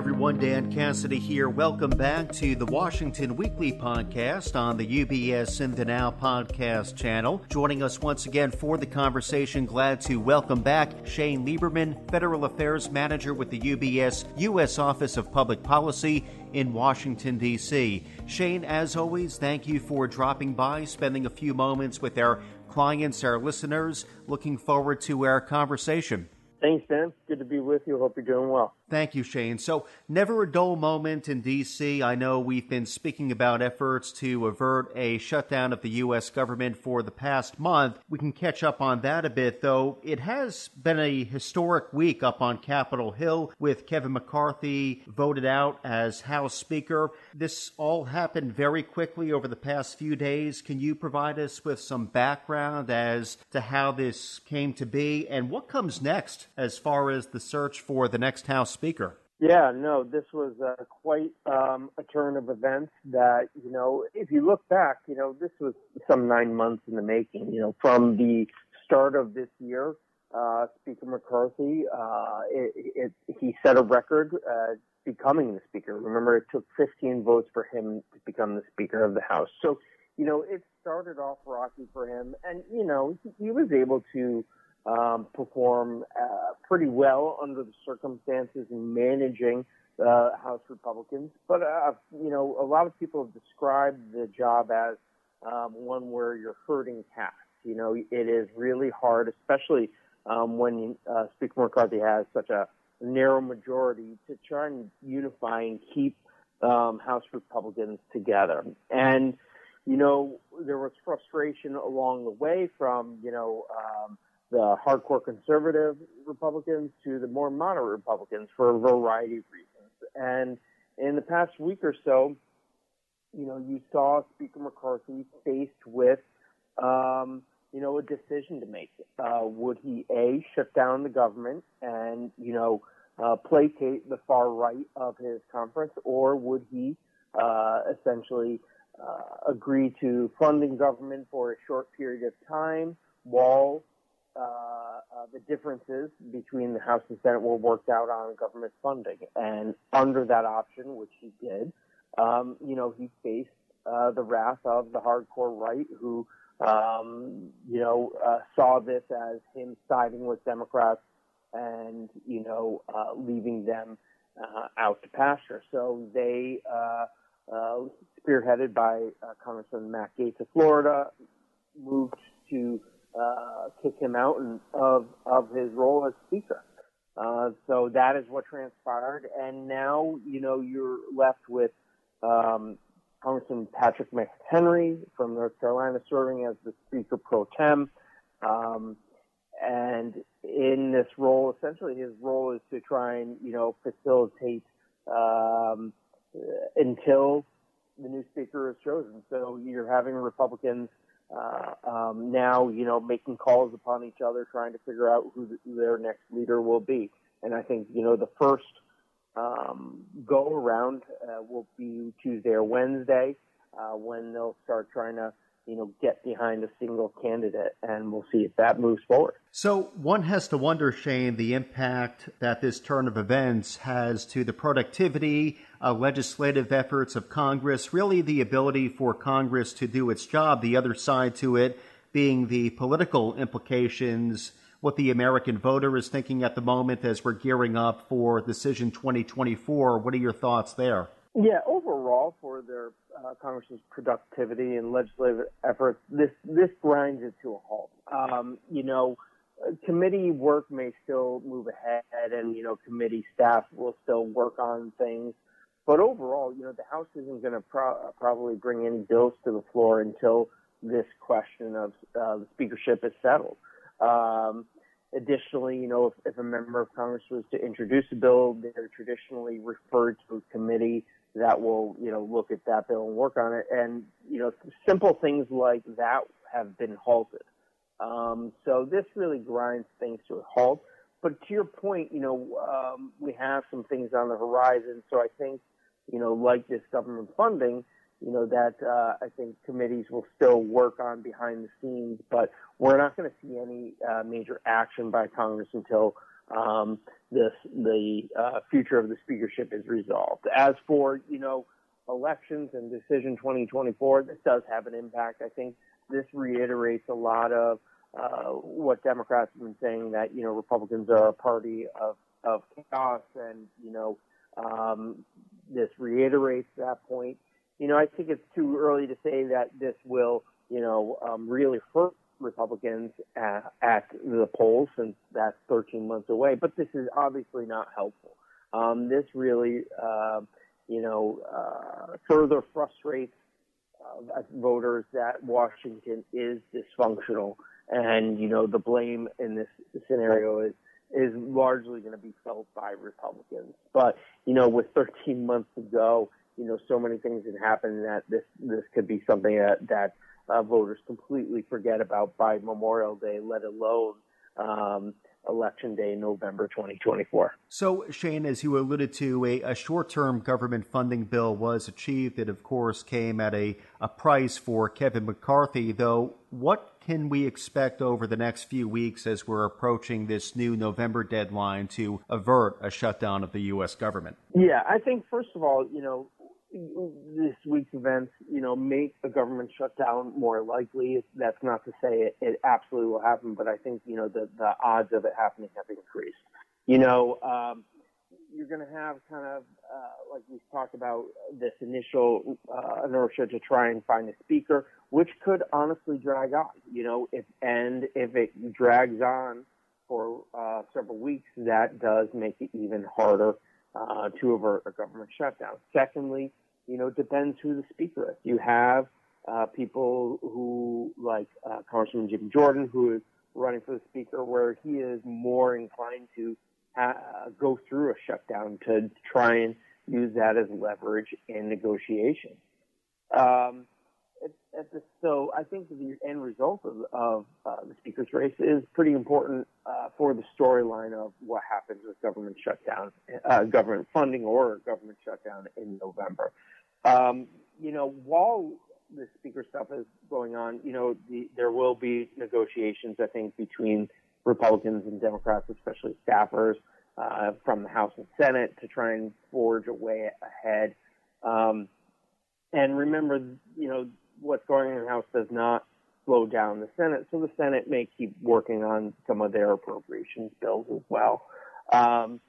everyone. Dan Cassidy here. Welcome back to the Washington Weekly Podcast on the UBS in the Now podcast channel. Joining us once again for the conversation, glad to welcome back Shane Lieberman, Federal Affairs Manager with the UBS U.S. Office of Public Policy in Washington, D.C. Shane, as always, thank you for dropping by, spending a few moments with our clients, our listeners. Looking forward to our conversation. Thanks, Dan. Good to be with you. Hope you're doing well. Thank you, Shane. So, never a dull moment in D.C. I know we've been speaking about efforts to avert a shutdown of the U.S. government for the past month. We can catch up on that a bit, though. It has been a historic week up on Capitol Hill with Kevin McCarthy voted out as House Speaker. This all happened very quickly over the past few days. Can you provide us with some background as to how this came to be and what comes next as far as the search for the next House speaker. Yeah, no, this was uh, quite um, a turn of events that, you know, if you look back, you know, this was some nine months in the making, you know, from the start of this year, uh, Speaker McCarthy, uh, it, it, he set a record uh, becoming the Speaker. Remember, it took 15 votes for him to become the Speaker of the House. So, you know, it started off rocky for him, and, you know, he, he was able to um, perform uh, pretty well under the circumstances in managing uh, House Republicans. But, uh, you know, a lot of people have described the job as um, one where you're herding cats. You know, it is really hard, especially um, when uh, Speaker McCarthy has such a narrow majority to try and unify and keep um, House Republicans together. And, you know, there was frustration along the way from, you know, um, the hardcore conservative Republicans to the more moderate Republicans for a variety of reasons. And in the past week or so, you know, you saw Speaker McCarthy faced with, um, you know, a decision to make. Uh, would he a shut down the government and you know uh, placate the far right of his conference, or would he uh, essentially uh, agree to funding government for a short period of time while uh, uh, the differences between the House and Senate were worked out on government funding. And under that option, which he did, um, you know, he faced uh, the wrath of the hardcore right who, um, you know, uh, saw this as him siding with Democrats and, you know, uh, leaving them uh, out to pasture. So they, uh, uh, spearheaded by uh, Congressman Matt Gaetz of Florida, moved to uh, kick him out and, of of his role as speaker. Uh, so that is what transpired, and now you know you're left with um, Congressman Patrick McHenry from North Carolina serving as the Speaker pro tem. Um, and in this role, essentially, his role is to try and you know facilitate um, until the new speaker is chosen. So you're having Republicans uh, um, now, you know, making calls upon each other, trying to figure out who, the, their next leader will be. And I think, you know, the first um, go around uh, will be Tuesday or Wednesday uh, when they'll start trying to you know, get behind a single candidate, and we'll see if that moves forward. So one has to wonder, Shane, the impact that this turn of events has to the productivity, uh, legislative efforts of Congress, really the ability for Congress to do its job. The other side to it being the political implications, what the American voter is thinking at the moment as we're gearing up for Decision 2024. What are your thoughts there? Yeah, overall, for their uh, Congress's productivity and legislative efforts, this this grinds it to a halt. Um, you know, committee work may still move ahead, and you know, committee staff will still work on things. But overall, you know, the House isn't going to pro- probably bring any bills to the floor until this question of uh, the speakership is settled. Um, additionally, you know, if, if a member of Congress was to introduce a bill, they're traditionally referred to a committee that will, you know, look at that bill and work on it. And, you know, simple things like that have been halted. Um, so this really grinds things to a halt. But to your point, you know, um, we have some things on the horizon. So I think, you know, like this government funding, you know, that uh, I think committees will still work on behind the scenes, but we're not going to see any uh, major action by Congress until um, this the uh, future of the speakership is resolved. As for you know elections and decision 2024, this does have an impact. I think this reiterates a lot of uh, what Democrats have been saying that you know Republicans are a party of of chaos, and you know um, this reiterates that point. You know, I think it's too early to say that this will you know um, really hurt Republicans at, at, the polls since that's 13 months away. But this is obviously not helpful. Um, this really, uh, you know, uh, further frustrates uh, voters that Washington is dysfunctional, and you know the blame in this scenario is is largely going to be felt by Republicans. But you know, with 13 months to go, you know, so many things have happened that this this could be something that that uh, voters completely forget about by Memorial Day, let alone um, Election Day, November 2024. So, Shane, as you alluded to, a, a short term government funding bill was achieved. It, of course, came at a, a price for Kevin McCarthy, though. What can we expect over the next few weeks as we're approaching this new November deadline to avert a shutdown of the U.S. government? Yeah, I think, first of all, you know, this week's events, you know, make a government shutdown more likely. That's not to say it, it absolutely will happen, but I think, you know, the, the odds of it happening have increased. You know, um, you're going to have kind of, uh, like we've talked about, this initial uh, inertia to try and find a speaker, which could honestly drag on, you know, if, and if it drags on for uh, several weeks, that does make it even harder uh, to avert a government shutdown. Secondly, you know, it depends who the speaker is. You have uh, people who, like uh, Congressman Jim Jordan, who is running for the speaker, where he is more inclined to ha- go through a shutdown to try and use that as leverage in negotiations. Um, so I think the end result of, of uh, the speaker's race is pretty important uh, for the storyline of what happens with government shutdown, uh, government funding or government shutdown in November. Um, you know, while the speaker stuff is going on, you know, the, there will be negotiations, I think, between Republicans and Democrats, especially staffers uh, from the House and Senate, to try and forge a way ahead. Um, and remember, you know, what's going on in the House does not slow down the Senate, so the Senate may keep working on some of their appropriations bills as well. Um,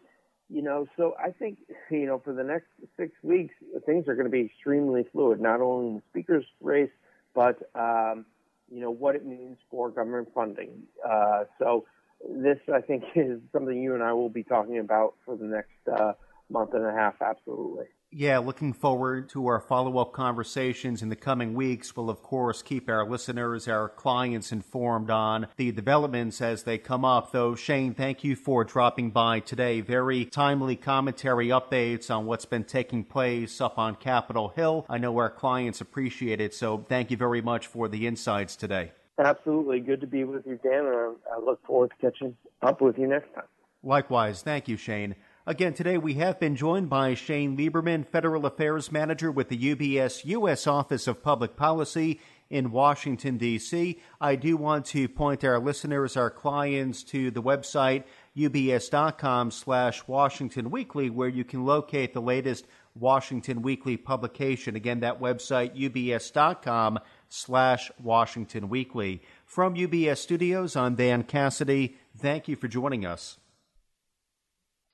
you know, so I think, you know, for the next six weeks, things are going to be extremely fluid, not only in the speaker's race, but, um, you know, what it means for government funding. Uh, so this, I think, is something you and I will be talking about for the next uh, month and a half, absolutely. Yeah, looking forward to our follow up conversations in the coming weeks. We'll, of course, keep our listeners, our clients informed on the developments as they come up. Though, Shane, thank you for dropping by today. Very timely commentary updates on what's been taking place up on Capitol Hill. I know our clients appreciate it, so thank you very much for the insights today. Absolutely. Good to be with you, Dan, and I look forward to catching up with you next time. Likewise. Thank you, Shane. Again, today we have been joined by Shane Lieberman, Federal Affairs Manager with the UBS U.S. Office of Public Policy in Washington, D.C. I do want to point our listeners, our clients, to the website ubs.com slash Washington Weekly, where you can locate the latest Washington Weekly publication. Again, that website, ubs.com slash Washington Weekly. From UBS Studios, I'm Dan Cassidy. Thank you for joining us.